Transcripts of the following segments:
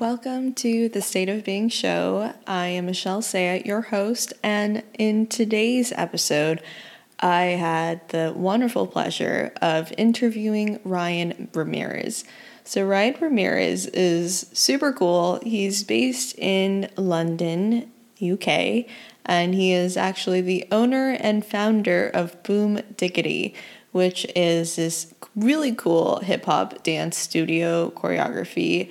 Welcome to the State of Being show. I am Michelle Saya, your host, and in today's episode, I had the wonderful pleasure of interviewing Ryan Ramirez. So, Ryan Ramirez is super cool. He's based in London, UK, and he is actually the owner and founder of Boom Diggity, which is this really cool hip hop dance studio choreography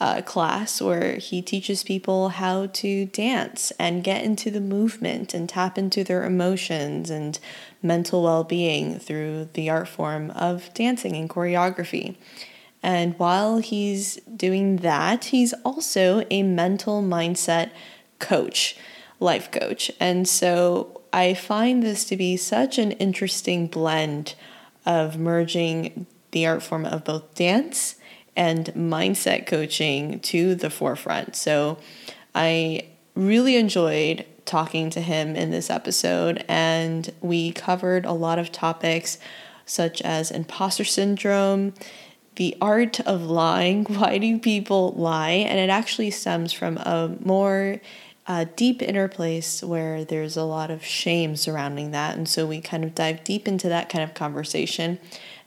uh, class where he teaches people how to dance and get into the movement and tap into their emotions and mental well being through the art form of dancing and choreography. And while he's doing that, he's also a mental mindset coach, life coach. And so I find this to be such an interesting blend of merging the art form of both dance and mindset coaching to the forefront. So I really enjoyed talking to him in this episode, and we covered a lot of topics such as imposter syndrome, the art of lying. Why do people lie? And it actually stems from a more uh, deep inner place where there's a lot of shame surrounding that. And so we kind of dive deep into that kind of conversation.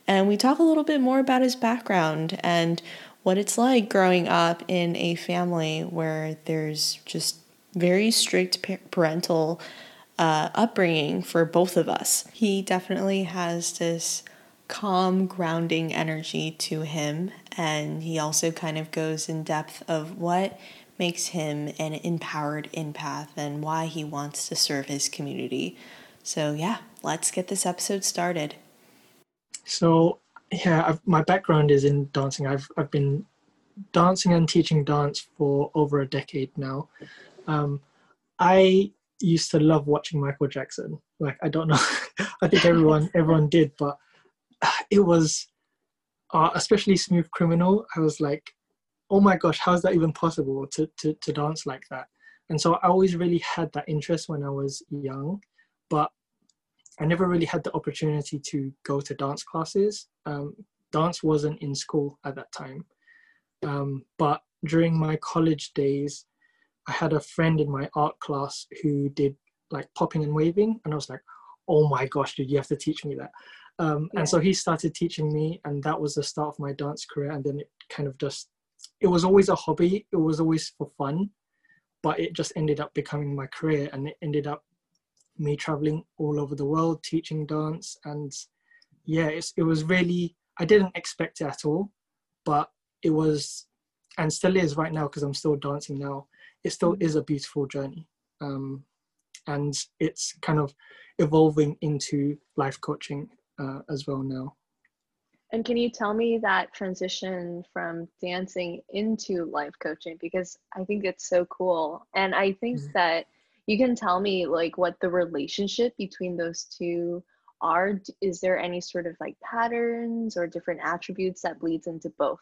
And we talk a little bit more about his background and what it's like growing up in a family where there's just very strict parental uh, upbringing for both of us. He definitely has this calm, grounding energy to him, and he also kind of goes in depth of what makes him an empowered empath and why he wants to serve his community. So, yeah, let's get this episode started. So yeah, I've, my background is in dancing. I've I've been dancing and teaching dance for over a decade now. Um, I used to love watching Michael Jackson. Like I don't know, I think everyone everyone did, but it was uh, especially Smooth Criminal. I was like, oh my gosh, how is that even possible to to to dance like that? And so I always really had that interest when I was young, but I never really had the opportunity to go to dance classes. Um, dance wasn't in school at that time. Um, but during my college days, I had a friend in my art class who did like popping and waving. And I was like, oh my gosh, dude, you have to teach me that. Um, yeah. And so he started teaching me, and that was the start of my dance career. And then it kind of just, it was always a hobby, it was always for fun, but it just ended up becoming my career. And it ended up me traveling all over the world teaching dance and yeah it was really i didn't expect it at all but it was and still is right now because i'm still dancing now. It still is a beautiful journey um, and it's kind of evolving into life coaching uh, as well now. And can you tell me that transition from dancing into life coaching? Because i think it's so cool. And i think mm-hmm. that you can tell me like what the relationship between those two are? Is there any sort of like patterns or different attributes that bleeds into both?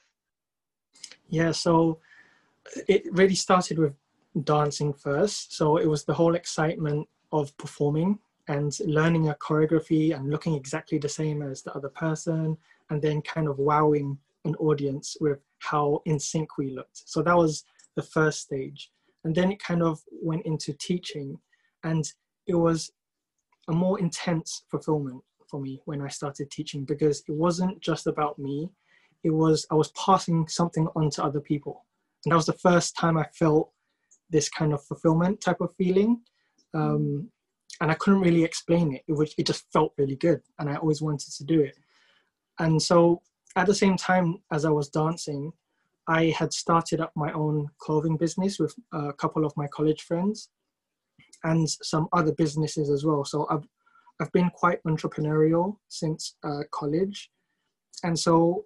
Yeah so it really started with dancing first. So it was the whole excitement of performing and learning a choreography and looking exactly the same as the other person and then kind of wowing an audience with how in sync we looked. So that was the first stage and then it kind of went into teaching and it was a more intense fulfillment for me when i started teaching because it wasn't just about me. It was i was passing something on to other people. And that was the first time i felt this kind of fulfillment type of feeling. Um, and i couldn't really explain it it, was, it just felt really good and i always wanted to do it. And so at the same time as i was dancing I had started up my own clothing business with a couple of my college friends and some other businesses as well. So I've, I've been quite entrepreneurial since uh, college. And so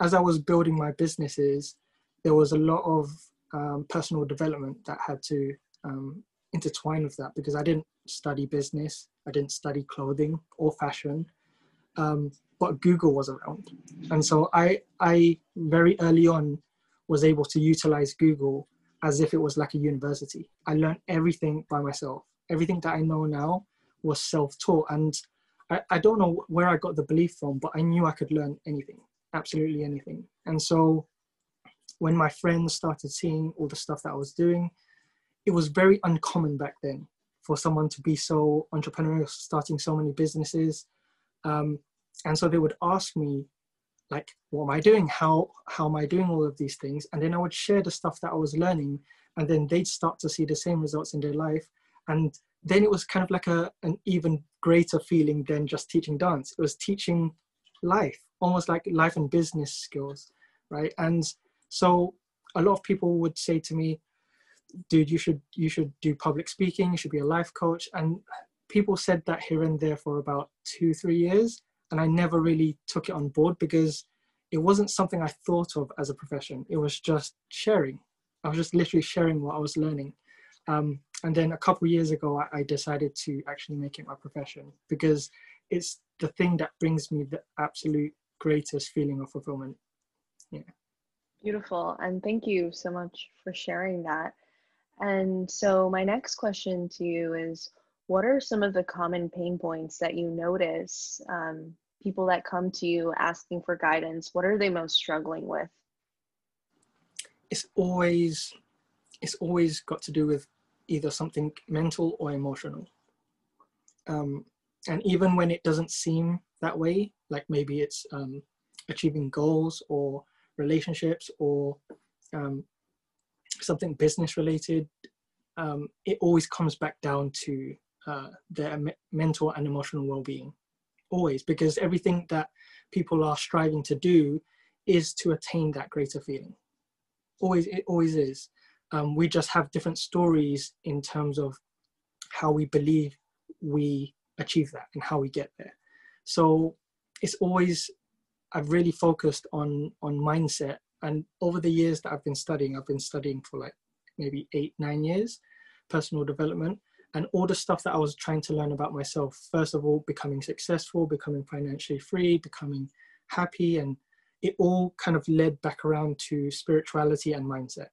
as I was building my businesses, there was a lot of um, personal development that had to um, intertwine with that because I didn't study business, I didn't study clothing or fashion. Um, but Google was around. And so I, I very early on was able to utilize Google as if it was like a university. I learned everything by myself. Everything that I know now was self-taught. And I, I don't know where I got the belief from, but I knew I could learn anything, absolutely anything. And so when my friends started seeing all the stuff that I was doing, it was very uncommon back then for someone to be so entrepreneurial, starting so many businesses. Um, and so they would ask me, like, what am I doing? How how am I doing all of these things? And then I would share the stuff that I was learning, and then they'd start to see the same results in their life. And then it was kind of like a an even greater feeling than just teaching dance. It was teaching life, almost like life and business skills, right? And so a lot of people would say to me, dude, you should you should do public speaking, you should be a life coach. And people said that here and there for about two, three years. And I never really took it on board because it wasn't something I thought of as a profession. It was just sharing. I was just literally sharing what I was learning. Um, and then a couple years ago, I, I decided to actually make it my profession because it's the thing that brings me the absolute greatest feeling of fulfillment. Yeah. Beautiful. And thank you so much for sharing that. And so, my next question to you is what are some of the common pain points that you notice um, people that come to you asking for guidance? What are they most struggling with? It's always it's always got to do with either something mental or emotional. Um, and even when it doesn't seem that way like maybe it's um, achieving goals or relationships or um, something business related, um, it always comes back down to uh, their me- mental and emotional well-being. Always, because everything that people are striving to do is to attain that greater feeling. Always, it always is. Um, we just have different stories in terms of how we believe we achieve that and how we get there. So it's always I've really focused on on mindset and over the years that I've been studying, I've been studying for like maybe eight, nine years, personal development, and all the stuff that I was trying to learn about myself. First of all, becoming successful, becoming financially free, becoming happy, and it all kind of led back around to spirituality and mindset.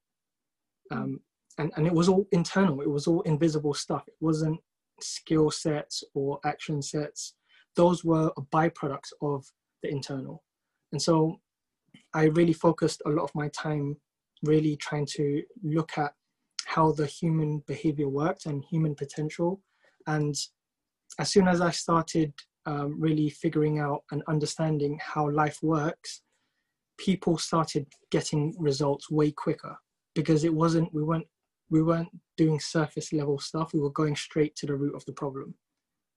Um, and, and it was all internal, it was all invisible stuff. It wasn't skill sets or action sets. Those were a byproduct of the internal. And so I really focused a lot of my time really trying to look at how the human behavior worked and human potential. And as soon as I started um, really figuring out and understanding how life works, people started getting results way quicker because it wasn't we weren't we weren't doing surface level stuff. We were going straight to the root of the problem.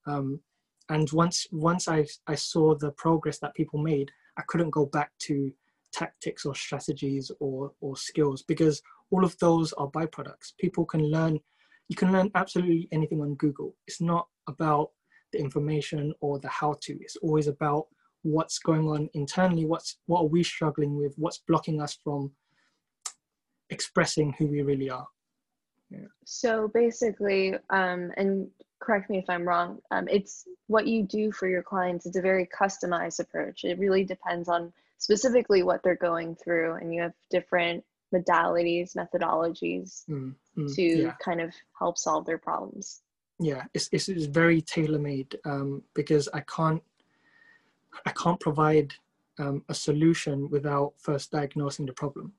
Um, and once once I I saw the progress that people made, I couldn't go back to tactics or strategies or or skills because all of those are byproducts. People can learn you can learn absolutely anything on google. It's not about the information or the how to it's always about what's going on internally what's what are we struggling with what's blocking us from expressing who we really are. Yeah. so basically um, and correct me if i'm wrong um, it's what you do for your clients it's a very customized approach. It really depends on specifically what they're going through and you have different modalities methodologies mm, mm, to yeah. kind of help solve their problems yeah it's, it's, it's very tailor-made um, because i can't i can't provide um, a solution without first diagnosing the problem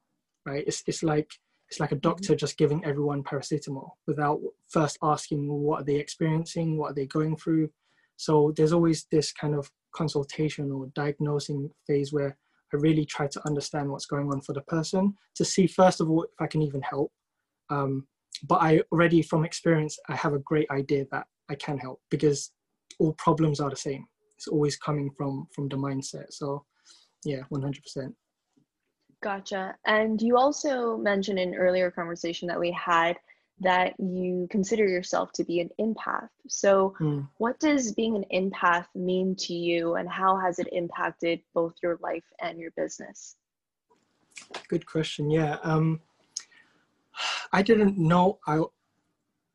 right it's, it's like it's like a mm-hmm. doctor just giving everyone paracetamol without first asking what are they experiencing what are they going through so there's always this kind of consultation or diagnosing phase where I really try to understand what's going on for the person to see, first of all, if I can even help. Um, but I already, from experience, I have a great idea that I can help because all problems are the same. It's always coming from from the mindset. So, yeah, one hundred percent. Gotcha. And you also mentioned in earlier conversation that we had that you consider yourself to be an empath. So, mm. what does being an empath mean to you, and how has it impacted both your life and your business? Good question. Yeah, um, I didn't know I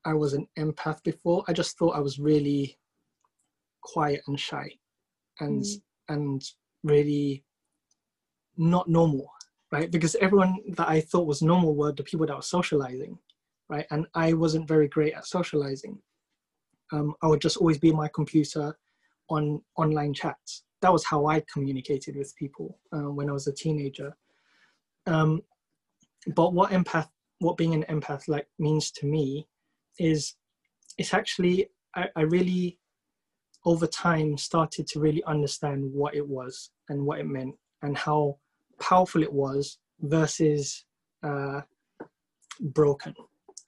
I was an empath before. I just thought I was really quiet and shy, and mm. and really not normal, right? Because everyone that I thought was normal were the people that were socializing right? And I wasn't very great at socializing. Um, I would just always be my computer on online chats. That was how I communicated with people uh, when I was a teenager. Um, but what empath, what being an empath like means to me, is it's actually I, I really over time started to really understand what it was and what it meant and how powerful it was versus uh, broken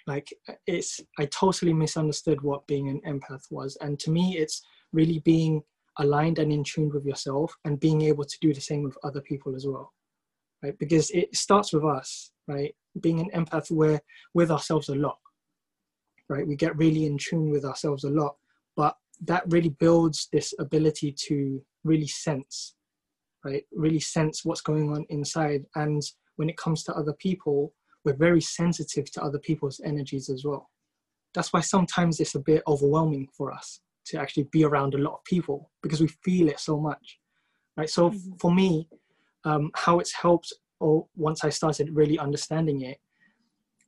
like uh, it's i totally misunderstood what being an empath was. And to me it's really being aligned and in tune with yourself and being able to do the same with other people as well right? Because it starts with us right? Being an empath we're with ourselves a lot right? We get really in tune with ourselves a lot but that really builds this ability to really sense right? Really sense what's going on inside. And when it comes to other people we're very sensitive to other people's energies as well. That's why sometimes it's a bit overwhelming for us to actually be around a lot of people because we feel it so much right? So mm-hmm. for me um, how it's helped or once i started really understanding it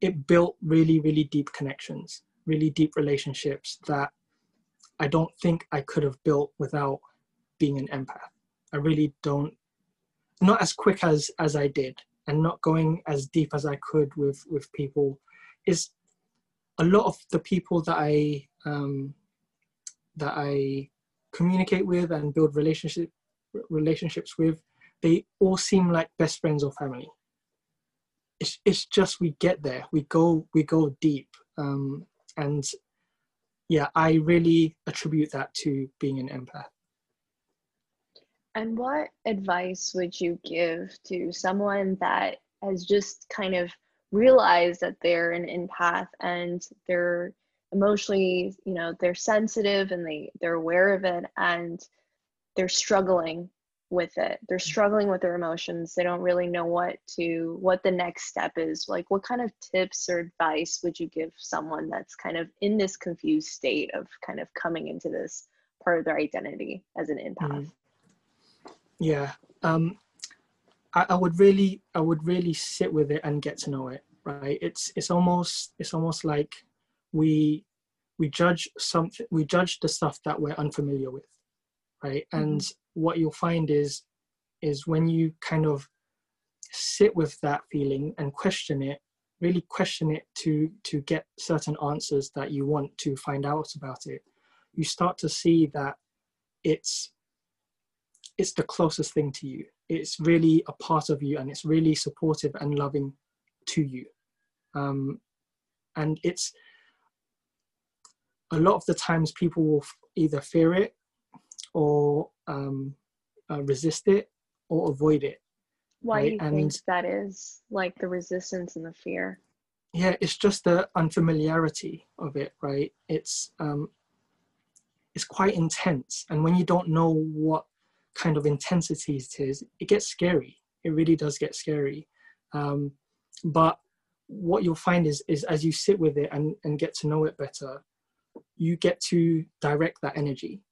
it built really really deep connections really deep relationships that i don't think i could have built without being an empath. I really don't not as quick as as i did and not going as deep as i could with with people is a lot of the people that i um, that I communicate with and build relationship relationships with, they all seem like best friends or family. It's it's just we get there, we go we go deep, um, and yeah, I really attribute that to being an empath. And what advice would you give to someone that has just kind of realized that they're an empath and they're emotionally you know they're sensitive and they they're aware of it and they're struggling with it? They're struggling with their emotions. They don't really know what to what the next step is. Like what kind of tips or advice would you give someone that's kind of in this confused state of kind of coming into this part of their identity as an empath? Mm. Yeah um I, I would really i would really sit with it and get to know it right it's it's almost it's almost like we we judge something we judge the stuff that we're unfamiliar with right mm-hmm. and what you'll find is is when you kind of sit with that feeling and question it really question it to to get certain answers that you want to find out about it you start to see that it's it's the closest thing to you it's really a part of you and it's really supportive and loving to you um, and it's a lot of the times people will either fear it or um, uh, resist it or avoid it. Why right? do you and, think that is? Like the resistance and the fear? Yeah, it's just the unfamiliarity of it, right? It's um, it's quite intense, and when you don't know what kind of intensity it is, it gets scary. It really does get scary. Um, but what you'll find is is as you sit with it and, and get to know it better, you get to direct that energy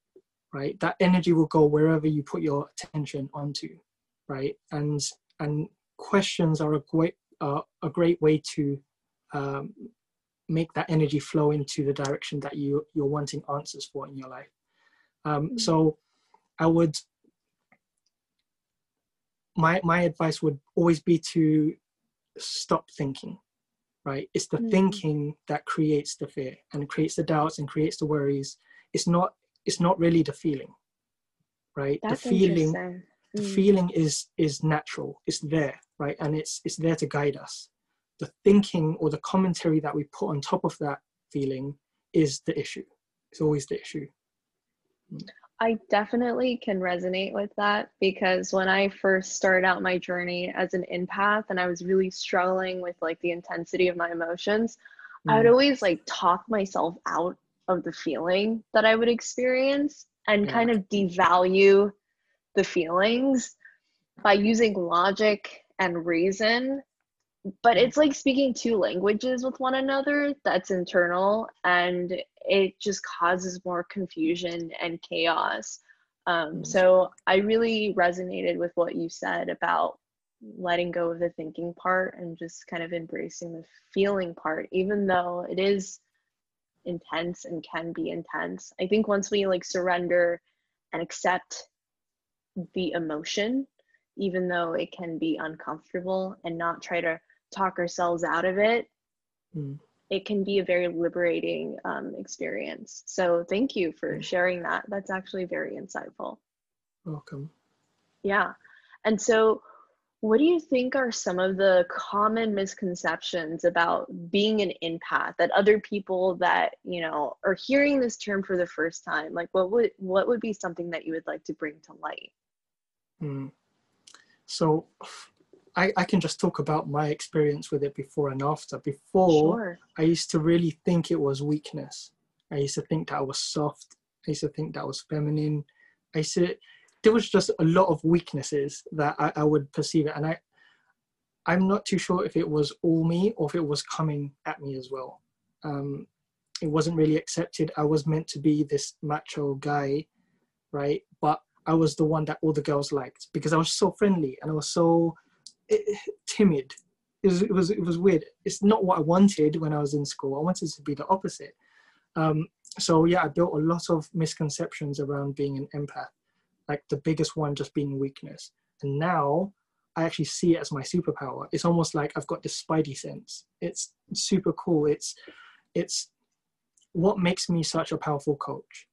right that energy will go wherever you put your attention onto right and and questions are a great uh, a great way to um, make that energy flow into the direction that you you're wanting answers for in your life um, mm-hmm. so i would my my advice would always be to stop thinking right? It's the mm-hmm. thinking that creates the fear and creates the doubts and creates the worries. It's not it's not really the feeling right? That's the feeling mm. the feeling is is natural. It's there right? And it's it's there to guide us. The thinking or the commentary that we put on top of that feeling is the issue. It's always the issue. Mm. I definitely can resonate with that because when I first started out my journey as an empath and I was really struggling with like the intensity of my emotions, mm. I would mm. always like talk myself out of the feeling that I would experience and yeah. kind of devalue the feelings by using logic and reason but it's like speaking two languages with one another that's internal and it just causes more confusion and chaos. Um, mm. so i really resonated with what you said about letting go of the thinking part and just kind of embracing the feeling part even though it is intense and can be intense. I think once we like surrender and accept the emotion even though it can be uncomfortable and not try to talk ourselves out of it, Mm. it can be a very liberating um, experience. So thank you for Mm. sharing that. That's actually very insightful. Welcome. Yeah. And so, what do you think are some of the common misconceptions about being an empath that other people that, you know, are hearing this term for the first time, like what would what would be something that you would like to bring to light? Mm. So I, I can just talk about my experience with it before and after. Before, Sure. I used to really think it was weakness. I used to think that I was soft. I used to think that I was feminine. I used to, there was just a lot of weaknesses that I, I would perceive it. And I, I'm not too sure if it was all me or if it was coming at me as well. Um, it wasn't really accepted. I was meant to be this macho guy, right? But I was the one that all the girls liked because I was so friendly and I was so eh, timid. It was, it was it was weird. It's not what I wanted when I was in school. I wanted to be the opposite. Um, so yeah, I built a lot of misconceptions around being an empath. Like the biggest one just being weakness. And now I actually see it as my superpower. It's almost like I've got this spidey sense. It's super cool. It's it's what makes me such a powerful coach,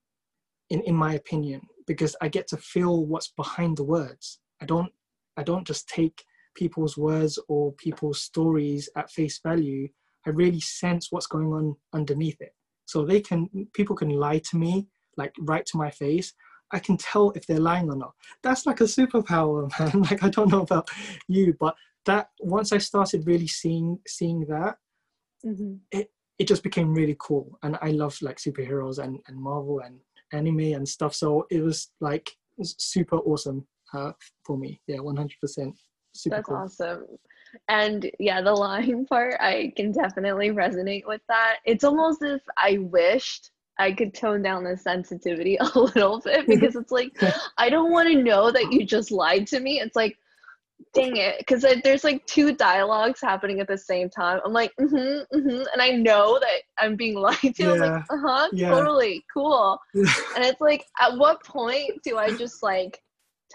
in in my opinion, because I get to feel what's behind the words. I don't I don't just take people's words or people's stories at face value. I really sense what's going on underneath it. So they can people can lie to me like right to my face. I can tell if they're lying or not. That's like a superpower, man. Like I don't know about you, but that once I started really seeing seeing that, Mhm. it just became really cool. And I love like superheroes and, and Marvel and anime and stuff. So it was like it was super awesome uh, for me. Yeah, one hundred percent. Super That's cool. awesome. And yeah, the lying part, I can definitely resonate with that. It's almost as if I wished I could tone down the sensitivity a little bit because it's like, I don't want to know that you just lied to me. It's like, dang it. Because there's like two dialogues happening at the same time. I'm like, mm hmm, mm hmm. And I know that I'm being lied to. I'm like, Yeah. uh huh, Yeah. totally, cool. And it's like, at what point do I just like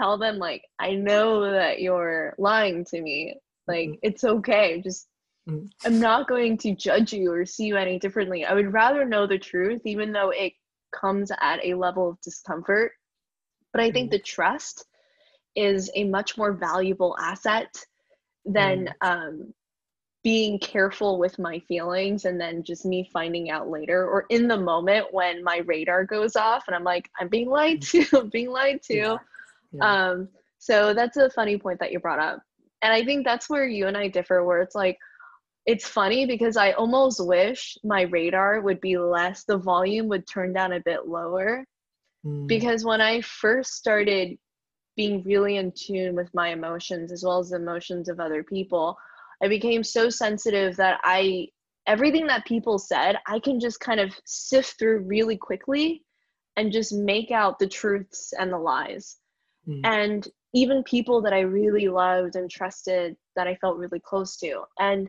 tell them, like, I know that you're lying to me? Like, Mhm. it's okay. Just, Mhm. I'm not going to judge you or see you any differently. I would rather know the truth, even though it comes at a level of discomfort. But I think Mhm. the trust is a much more valuable asset than um, being careful with my feelings and then just me finding out later or in the moment when my radar goes off and I'm like, I'm being lied to, I'm being lied to. Yeah. Yeah. Um, so that's a funny point that you brought up. And I think that's where you and I differ, where it's like, it's funny because I almost wish my radar would be less, the volume would turn down a bit lower. Mm, Because when I first started being really in tune with my emotions as well as the emotions of other people, I became so sensitive that I, everything that people said, I can just kind of sift through really quickly and just make out the truths and the lies mm, and even people that I really loved and trusted that I felt really close to. And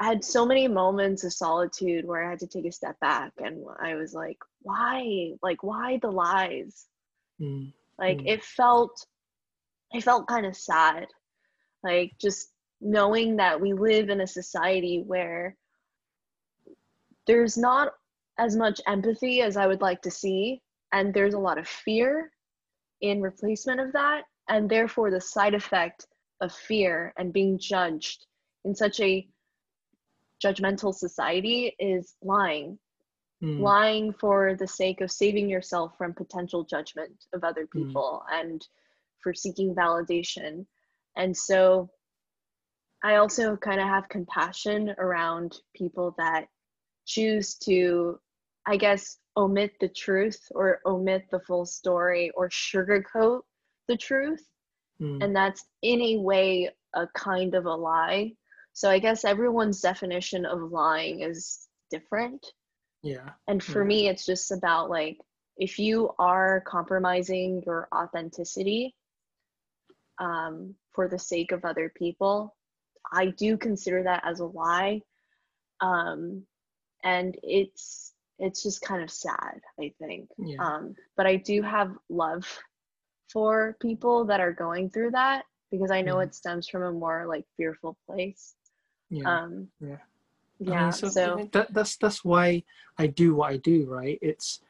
I had so many moments of solitude where I had to take a step back and I was like, why? Like, why the lies? mm, Like, Mm. it felt, I felt kind of sad. Like, just knowing that we live in a society where there's not as much empathy as I would like to see, and there's a lot of fear in replacement of that, and therefore the side effect of fear and being judged in such a judgmental society is lying. mm, Lying for the sake of saving yourself from potential judgment of other Mm. people and for seeking validation. And so I also kind of have compassion around people that choose to, I guess, omit the truth or omit the full story or sugarcoat the truth. mm, And that's in a way a kind of a lie. So I guess everyone's definition of lying is different. yeah. And for me, it's just about like, if you are compromising your authenticity um, for the sake of other people, I do consider that as a lie. Um, and it's it's just kind of sad, I think. Yeah. Um, but I do have love for people that are going through that because I know Mhm. it stems from a more like fearful place. Yeah. Um, yeah. yeah. I mean, so, so that, that's that's why I do what I do, right? It's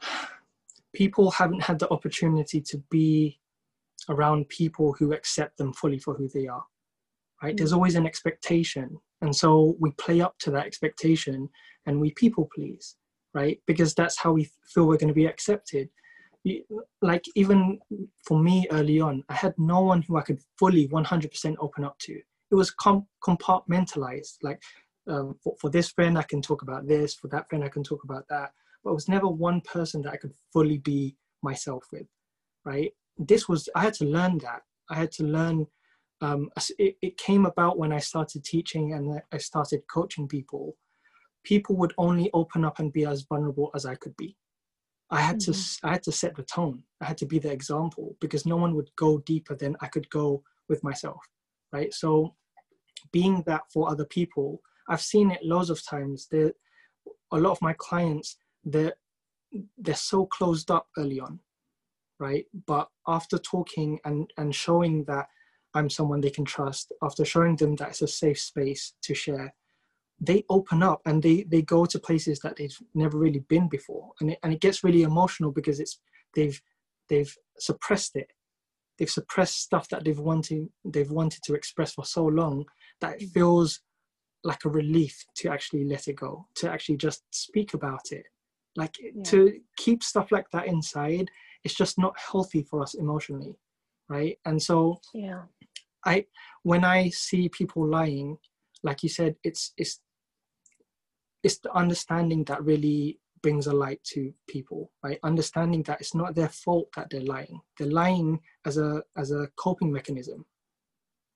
people haven't had the opportunity to be around people who accept them fully for who they are right? There's Mm. always an expectation. And so we play up to that expectation and we people please, right? Because that's how we feel we're going to be accepted. Like, even for me early on, I had no one who I could fully 100% open up to. It was com- compartmentalized. Like, um, for, for this friend, I can talk about this. For that friend, I can talk about that. But it was never one person that I could fully be myself with, right? This was, I had to learn that. I had to learn um, it, it came about when I started teaching and I started coaching people. People would only open up and be as vulnerable as I could be. I had to mm-hmm. I had to set the tone. I had to be the example because no one would go deeper than I could go with myself, right? So, being that for other people, I've seen it loads of times. That a lot of my clients, they're they're so closed up early on, right? But after talking and and showing that I'm someone they can trust, after showing them that it's a safe space to share, they open up and they they go to places that they've never really been before, and it, and it gets really emotional because it's they've they've suppressed it, they've suppressed stuff that they've wanted they've wanted to express for so long that it mm. feels like a relief to actually let it go, to actually just speak about it. Like Yeah. to keep stuff like that inside, it's just not healthy for us emotionally, right? And so yeah. I when I see people lying, like you said, it's it's it's the understanding that really brings a light to people, right? Understanding that it's not their fault that they're lying. They're lying as a as a coping mechanism,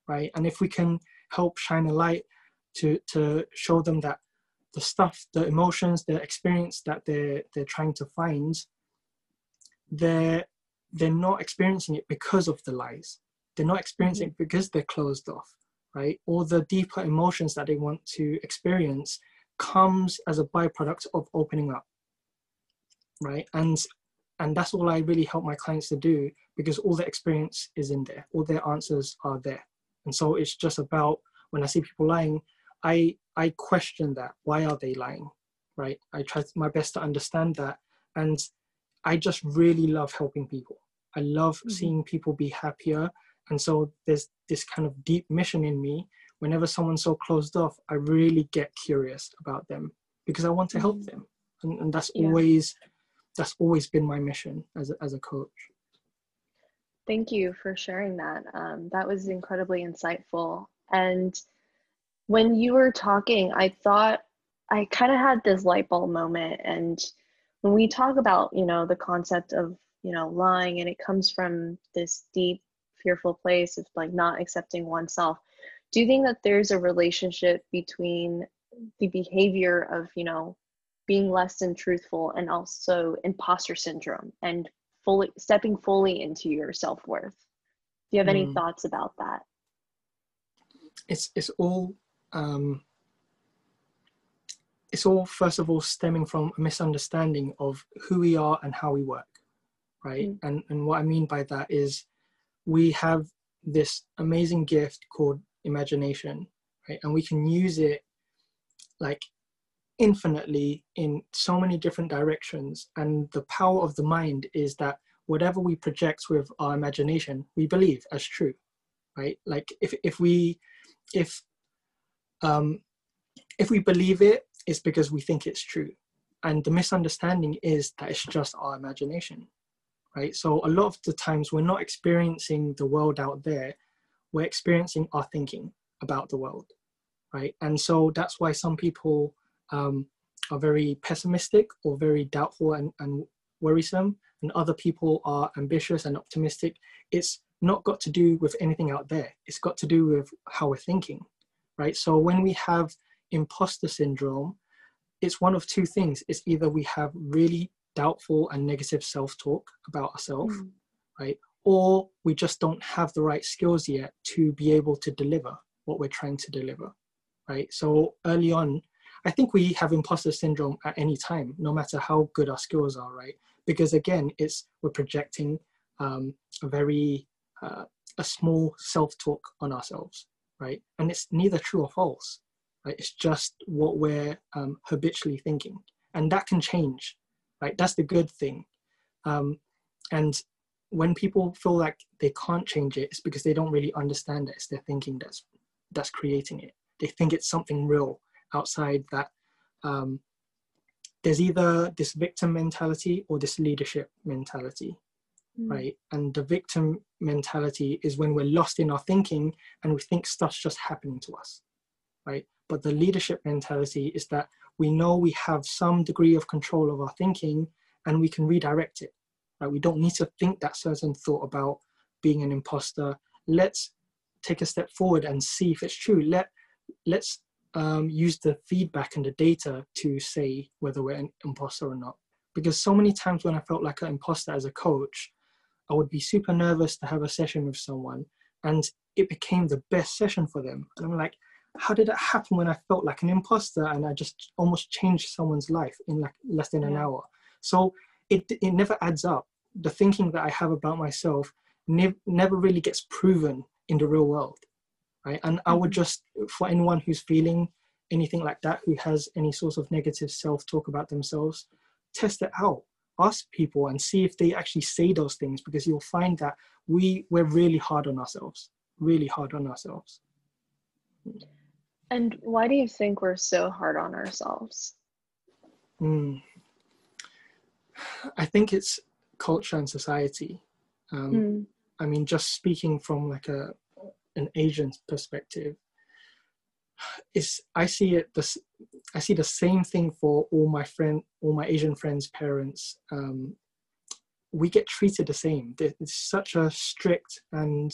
right? And if we can help shine a light to to show them that the stuff, the emotions, the experience that they're they're trying to find, they're they're not experiencing it because of the lies they're not experiencing it because they're closed off right all the deeper emotions that they want to experience comes as a byproduct of opening up right? And and that's all i really help my clients to do because all the experience is in there. All their answers are there. And so it's just about when i see people lying i i question that. Why are they lying right? I try my best to understand that. And i just really love helping people. I love Mhm. seeing people be happier. And so there's this kind of deep mission in me whenever someone's so closed off i really get curious about them because i want to help Mhm. them and, and that's Yeah. always that's always been my mission as a, as a coach Thank you for sharing that. Um, that was incredibly insightful. And when you were talking, I thought I kind of had this light bulb moment. And when we talk about, you know, the concept of, you know, lying and it comes from this deep, fearful place of like not accepting oneself, do you think that there's a relationship between the behavior of, you know, being less than truthful and also imposter syndrome and fully stepping fully into your self-worth do you have any Mm. thoughts about that it's it's all um it's all first of all stemming from a misunderstanding of who we are and how we work right Mm. and and what i mean by that is we have this amazing gift called imagination right? And we can use it like infinitely in so many different directions. And the power of the mind is that whatever we project with our imagination we believe as true right? Like if if we if um if we believe it it's because we think it's true. And the misunderstanding is that it's just our imagination right? So a lot of the times we're not experiencing the world out there we're experiencing our thinking about the world right? And so that's why some people um, are very pessimistic or very doubtful and, and worrisome and other people are ambitious and optimistic. It's not got to do with anything out there. It's got to do with how we're thinking right? So when we have imposter syndrome it's one of two things. It's either we have really doubtful and negative self-talk about ourselves Mm. right or we just don't have the right skills yet to be able to deliver what we're trying to deliver right so early on i think we have imposter syndrome at any time no matter how good our skills are right because again it's we're projecting um, a very uh, a small self-talk on ourselves right? And it's neither true or false. Right? It's just what we're um, habitually thinking, and that can change. Right? That's the good thing. Um, and when people feel like they can't change it, it's because they don't really understand it. It's their thinking that's that's creating it. They think it's something real outside that. Um, there's either this victim mentality or this leadership mentality, mm. right? And the victim mentality is when we're lost in our thinking and we think stuff's just happening to us, right? But the leadership mentality is that we know we have some degree of control of our thinking and we can redirect it. Right? We don't need to think that certain thought about being an imposter. Let's take a step forward and see if it's true. Let let's um, use the feedback and the data to say whether we're an imposter or not. Because so many times when I felt like an imposter as a coach, I would be super nervous to have a session with someone, and it became the best session for them. And I'm like, how did that happen when I felt like an imposter and I just almost changed someone's life in like less than yeah. an hour? So it it never adds up. The thinking that I have about myself ne- never really gets proven in the real world, right? And. I would mm-hmm. just for anyone who's feeling anything like that, who has any sort of negative self-talk about themselves, test it out. Ask people and see if they actually say those things because you'll find that we we're really hard on ourselves, really hard on ourselves. And why do you think we're so hard on ourselves? Mm. I think it's culture and society. Um, mm. I mean, just speaking from like a an Asian perspective, is I see it this I see the same thing for all my friend all my Asian friends' parents. Um, we get treated the same. It's such a strict and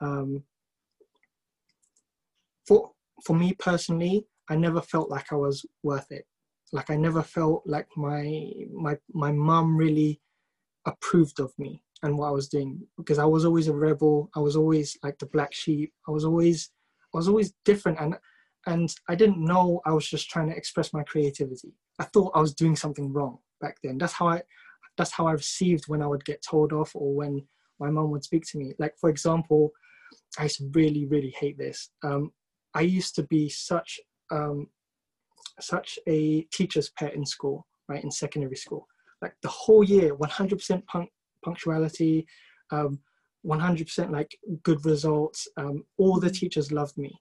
um, for for me personally, I never felt like I was worth it. Like I never felt like my my my mom really approved of me and what I was doing because I was always a rebel. I was always like the black sheep. I was always I was always different and and I didn't know I was just trying to express my creativity. I thought I was doing something wrong back then. That's how I that's how I received when I would get told off or when my mom would speak to me. Like for example, I used to really, really hate this. Um, I used to be such um, such a teacher's pet in school, right, in secondary school. Like the whole year, 100% punc- punctuality, um, 100% like good results. Um, all the teachers loved me.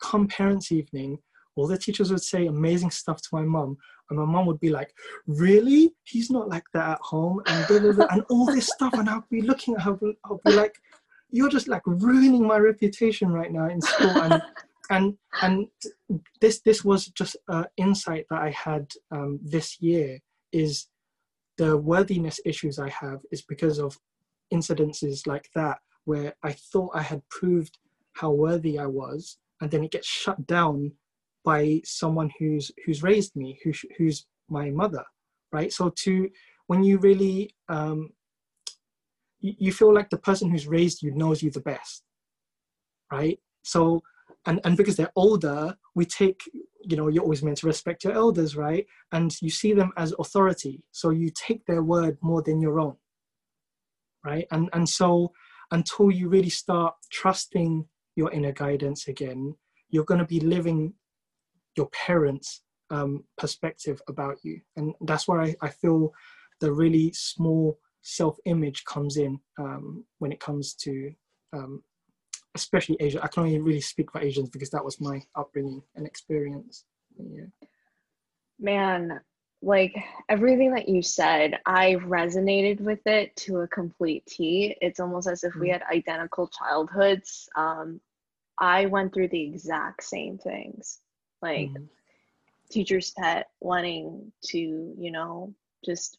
Come parents' evening, all the teachers would say amazing stuff to my mom, and my mom would be like, "Really? He's not like that at home," and blah, blah, blah, and all this stuff. And I'll be looking at her, I'll be like, "You're just like ruining my reputation right now in school." And and and this this was just an insight that I had um, this year is the worthiness issues I have is because of incidences like that where I thought I had proved how worthy I was, and then it gets shut down by someone who's who's raised me, who, who's my mother, right? So to when you really um, you, you feel like the person who's raised you knows you the best, right? So and and because they're older we take you know you're always meant to respect your elders right? And you see them as authority. So you take their word more than your own right? And and so until you really start trusting your inner guidance again you're going to be living your parents um, perspective about you. And that's where I, I feel the really small self-image comes in um, when it comes to um, especially Asia. I can only really speak for Asians because that was my upbringing and experience. Yeah. Man, like everything that you said, I resonated with it to a complete T. It's almost as if mm. we had identical childhoods. Um, I went through the exact same things, like mm. teacher's pet, wanting to, you know, just.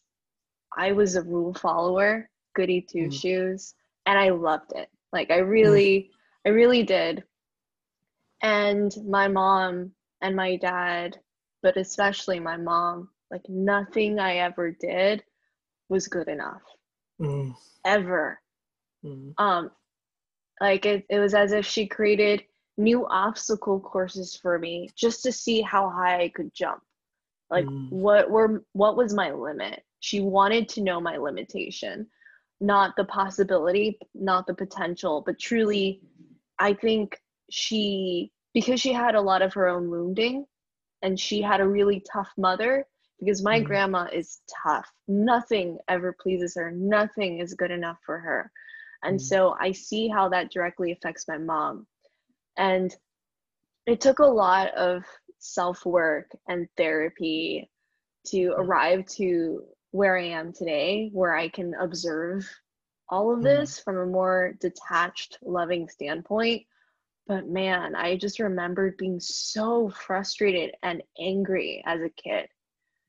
I was a rule follower, goody two mm. shoes, and I loved it. Like I really, I really did. And my mom and my dad, but especially my mom, like nothing I ever did was good enough. Mm. Ever. Mm. Um like it, it was as if she created new obstacle courses for me just to see how high I could jump. Like mm. what were what was my limit? She wanted to know my limitation, not the possibility, not the potential, but truly I think she because she had a lot of her own wounding and she had a really tough mother because my mm. grandma is tough nothing ever pleases her nothing is good enough for her and mm. so i see how that directly affects my mom and it took a lot of self work and therapy to mm. arrive to where I am today, where I can observe all of mm. this from a more detached, loving standpoint. But man, I just remembered being so frustrated and angry as a kid.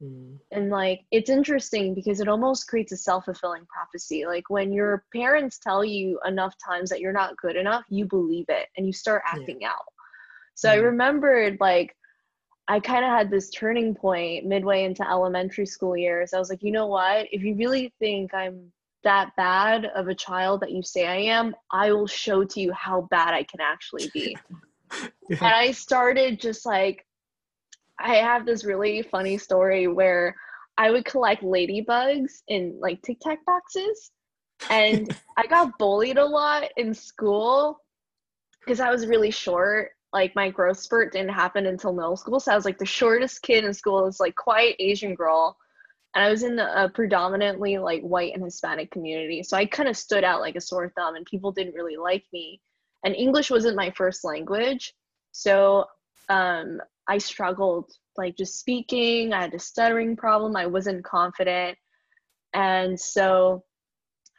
Mm. And like, it's interesting because it almost creates a self fulfilling prophecy. Like, when your parents tell you enough times that you're not good enough, you believe it and you start acting yeah. out. So mm-hmm. I remembered like I kind of had this turning point midway into elementary school years. I was like, you know what? If you really think I'm that bad of a child that you say I am, I will show to you how bad I can actually be. yeah. And I started just like, I have this really funny story where I would collect ladybugs in like Tic Tac boxes. And I got bullied a lot in school because I was really short like my growth spurt didn't happen until middle school. So I was like the shortest kid in school. This like quiet Asian girl, and I was in a predominantly like white and Hispanic community. So I kind of stood out like a sore thumb, and people didn't really like me. And English wasn't my first language, so um, I struggled like just speaking. I had a stuttering problem. I wasn't confident, and so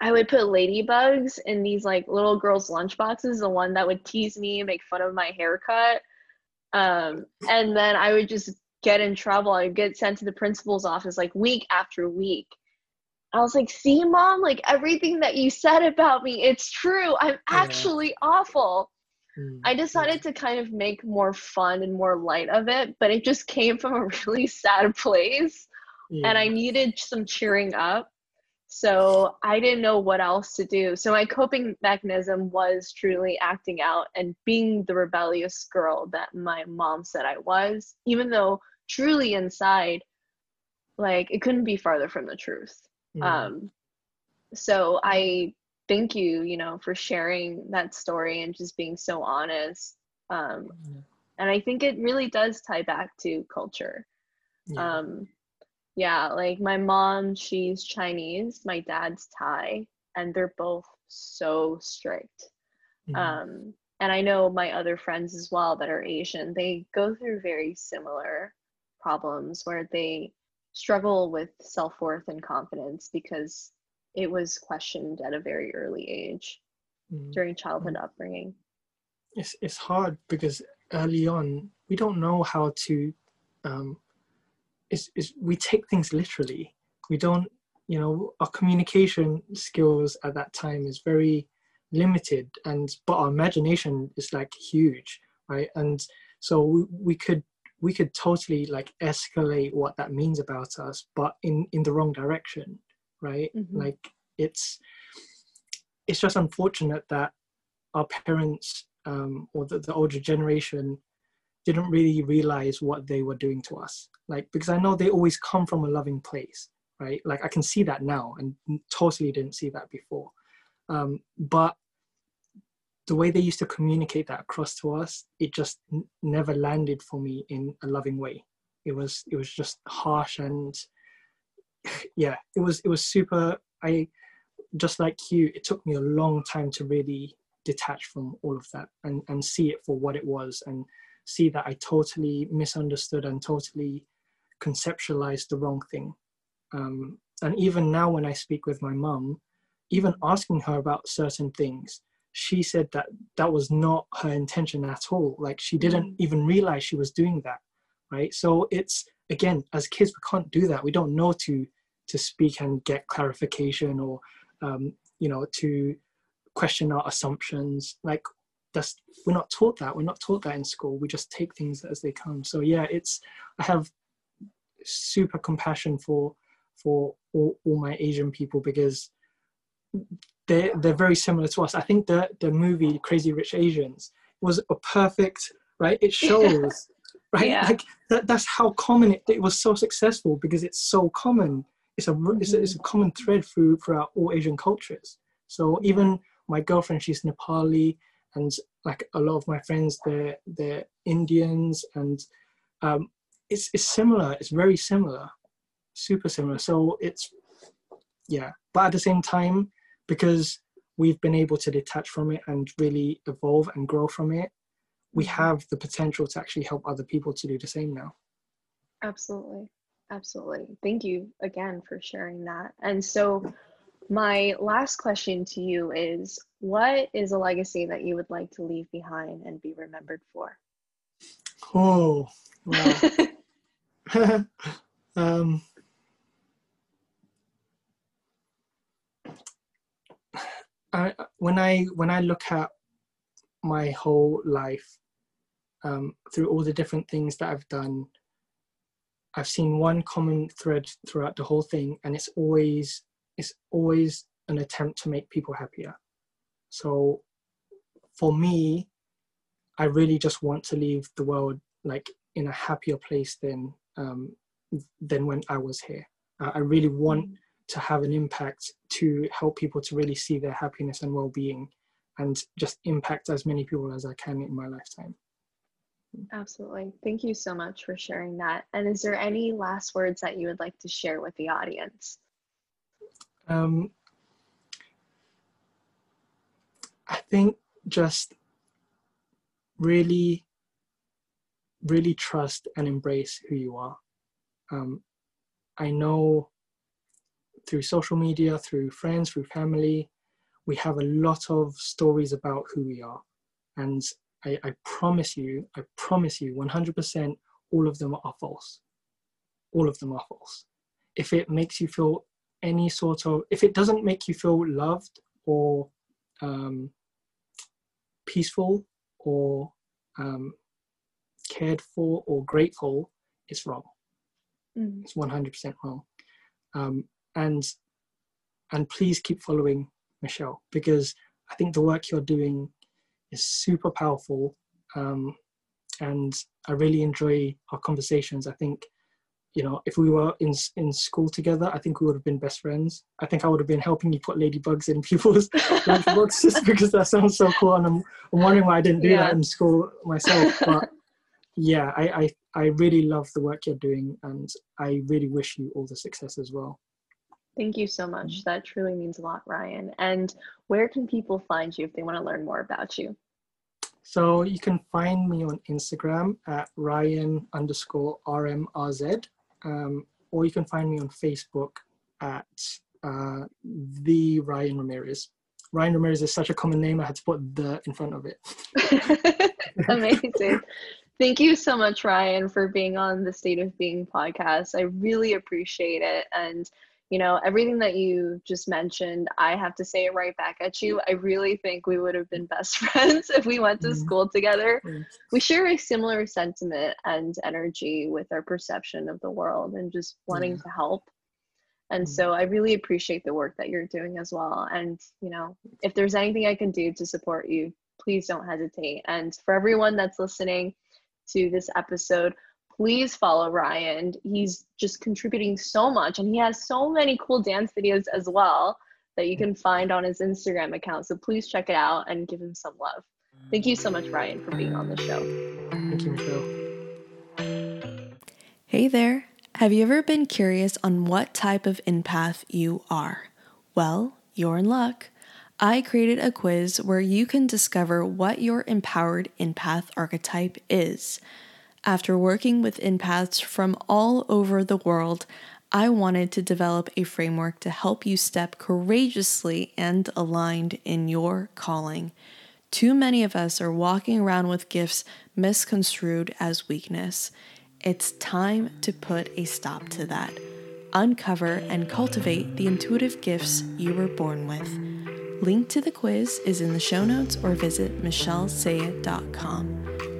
I would put ladybugs in these like little girls' lunch boxes, the one that would tease me, and make fun of my haircut. Um, and then I would just get in trouble. I'd get sent to the principal's office like week after week. I was like, see, mom, like everything that you said about me, it's true. I'm actually yeah. awful. Mm-hmm. I decided to kind of make more fun and more light of it, but it just came from a really sad place. Yeah. And I needed some cheering up. So I didn't know what else to do. So my coping mechanism was truly acting out and being the rebellious girl that my mom said I was, even though truly inside, like it couldn't be farther from the truth. Mm. Um, so I thank you, you know, for sharing that story and just being so honest. Um. And I think it really does tie back to culture. Yeah. Um, yeah, like my mom, she's Chinese, my dad's Thai, and they're both so strict. Mm-hmm. Um, and I know my other friends as well that are Asian, they go through very similar problems where they struggle with self worth and confidence because it was questioned at a very early age mm-hmm. during childhood mm-hmm. upbringing. It's, it's hard because early on, we don't know how to um, is, is we take things literally. We don't, you know, our communication skills at that time is very limited, and but our imagination is like huge, right? And so we, we could we could totally like escalate what that means about us, but in in the wrong direction, right? Mm-hmm. Like it's it's just unfortunate that our parents um, or the, the older generation didn't really realize what they were doing to us. Like because i know they always come from a loving place right? Like i can see that now and totally didn't see that before. Um, but the way they used to communicate that across to us it just n- never landed for me in a loving way. It was it was just harsh and yeah it was it was super i just like you it took me a long time to really detach from all of that and and see it for what it was and see that I totally misunderstood and totally conceptualized the wrong thing. Um, and even now, when I speak with my mum, even asking her about certain things, she said that that was not her intention at all. Like she didn't mm. even realize she was doing that, right? So it's again, as kids, we can't do that. We don't know to to speak and get clarification or um, you know to question our assumptions. Like that's we're not taught that. We're not taught that in school. We just take things as they come. So yeah it's i have super compassion for for all, all my asian people because they're they're very similar to us. I think the the movie crazy rich asians was a perfect right? It shows right? Yeah. like that, that's how common it, it was so successful because it's so common. It's a, mm-hmm. it's a it's a common thread through throughout all asian cultures. So even my girlfriend she's nepali and like a lot of my friends, they're they're Indians, and um, it's it's similar. It's very similar, super similar. So it's yeah, but at the same time, because we've been able to detach from it and really evolve and grow from it, we Mm-hmm. have the potential to actually help other people to do the same now. Absolutely. Absolutely. Thank you again for sharing that. And so, my last question to you is what is a legacy that you would like to leave behind and be remembered for? Oh, wow. um, I, when I when I look at my whole life um, through all the different things that I've done, I've seen one common thread throughout the whole thing, and it's always it's always an attempt to make people happier. So, for me, I really just want to leave the world like in a happier place than um, than when I was here. Uh, I really want to have an impact to help people to really see their happiness and well-being, and just impact as many people as I can in my lifetime. Absolutely. Thank you so much for sharing that. And is there any last words that you would like to share with the audience? Um, I think just really, really trust and embrace who you are. Um, I know through social media, through friends, through family, we have a lot of stories about who we are. And I, I promise you, I promise you 100% all of them are false. All of them are false. If it makes you feel any sort of, if it doesn't make you feel loved or um, peaceful or um, cared for or grateful, it's wrong. Mm, It's 100% wrong. Um, and and please keep following Michelle because I think the work you're doing is super powerful. Um, and I really enjoy our conversations. I think, you know, if we were in in school together, I think we would have been best friends. I think I would have been helping you put ladybugs in people's lunchboxes because that sounds so cool. And I'm, I'm wondering why I didn't do Yeah. that in school myself. But yeah, I, I I really love the work you're doing, and I really wish you all the success as well. Thank you so much. That truly means a lot, Ryan. And where can people find you if they want to learn more about you? So you can find me on Instagram at Ryan underscore RMRZ, um, or you can find me on Facebook at uh, the Ryan Ramirez. Ryan Ramirez is such a common name, I had to put the in front of it. Amazing. Thank you so much, Ryan, for being on the State of Being podcast. I really appreciate it. And, you know, everything that you just mentioned, I have to say it right back at you. I really think we would have been best friends if we went to Mhm. school together. Mm. We share a similar sentiment and energy with our perception of the world and just wanting Yeah. to help. And Mhm. so I really appreciate the work that you're doing as well. And, you know, if there's anything I can do to support you, please don't hesitate. And for everyone that's listening to this episode, please follow Ryan. He's just contributing so much and he has so many cool dance videos as well that you can find on his Instagram account. So please check it out and give him some love. Thank you so much, Ryan, for being on the show. Thank you, Michelle. Hey there. Have you ever been curious on what type of empath you are? Well, you're in luck. I created a quiz where you can discover what your empowered empath archetype is. After working with empaths from all over the world, I wanted to develop a framework to help you step courageously and aligned in your calling. Too many of us are walking around with gifts misconstrued as weakness. It's time to put a stop to that. Uncover and cultivate the intuitive gifts you were born with. Link to the quiz is in the show notes or visit michellesaya.com.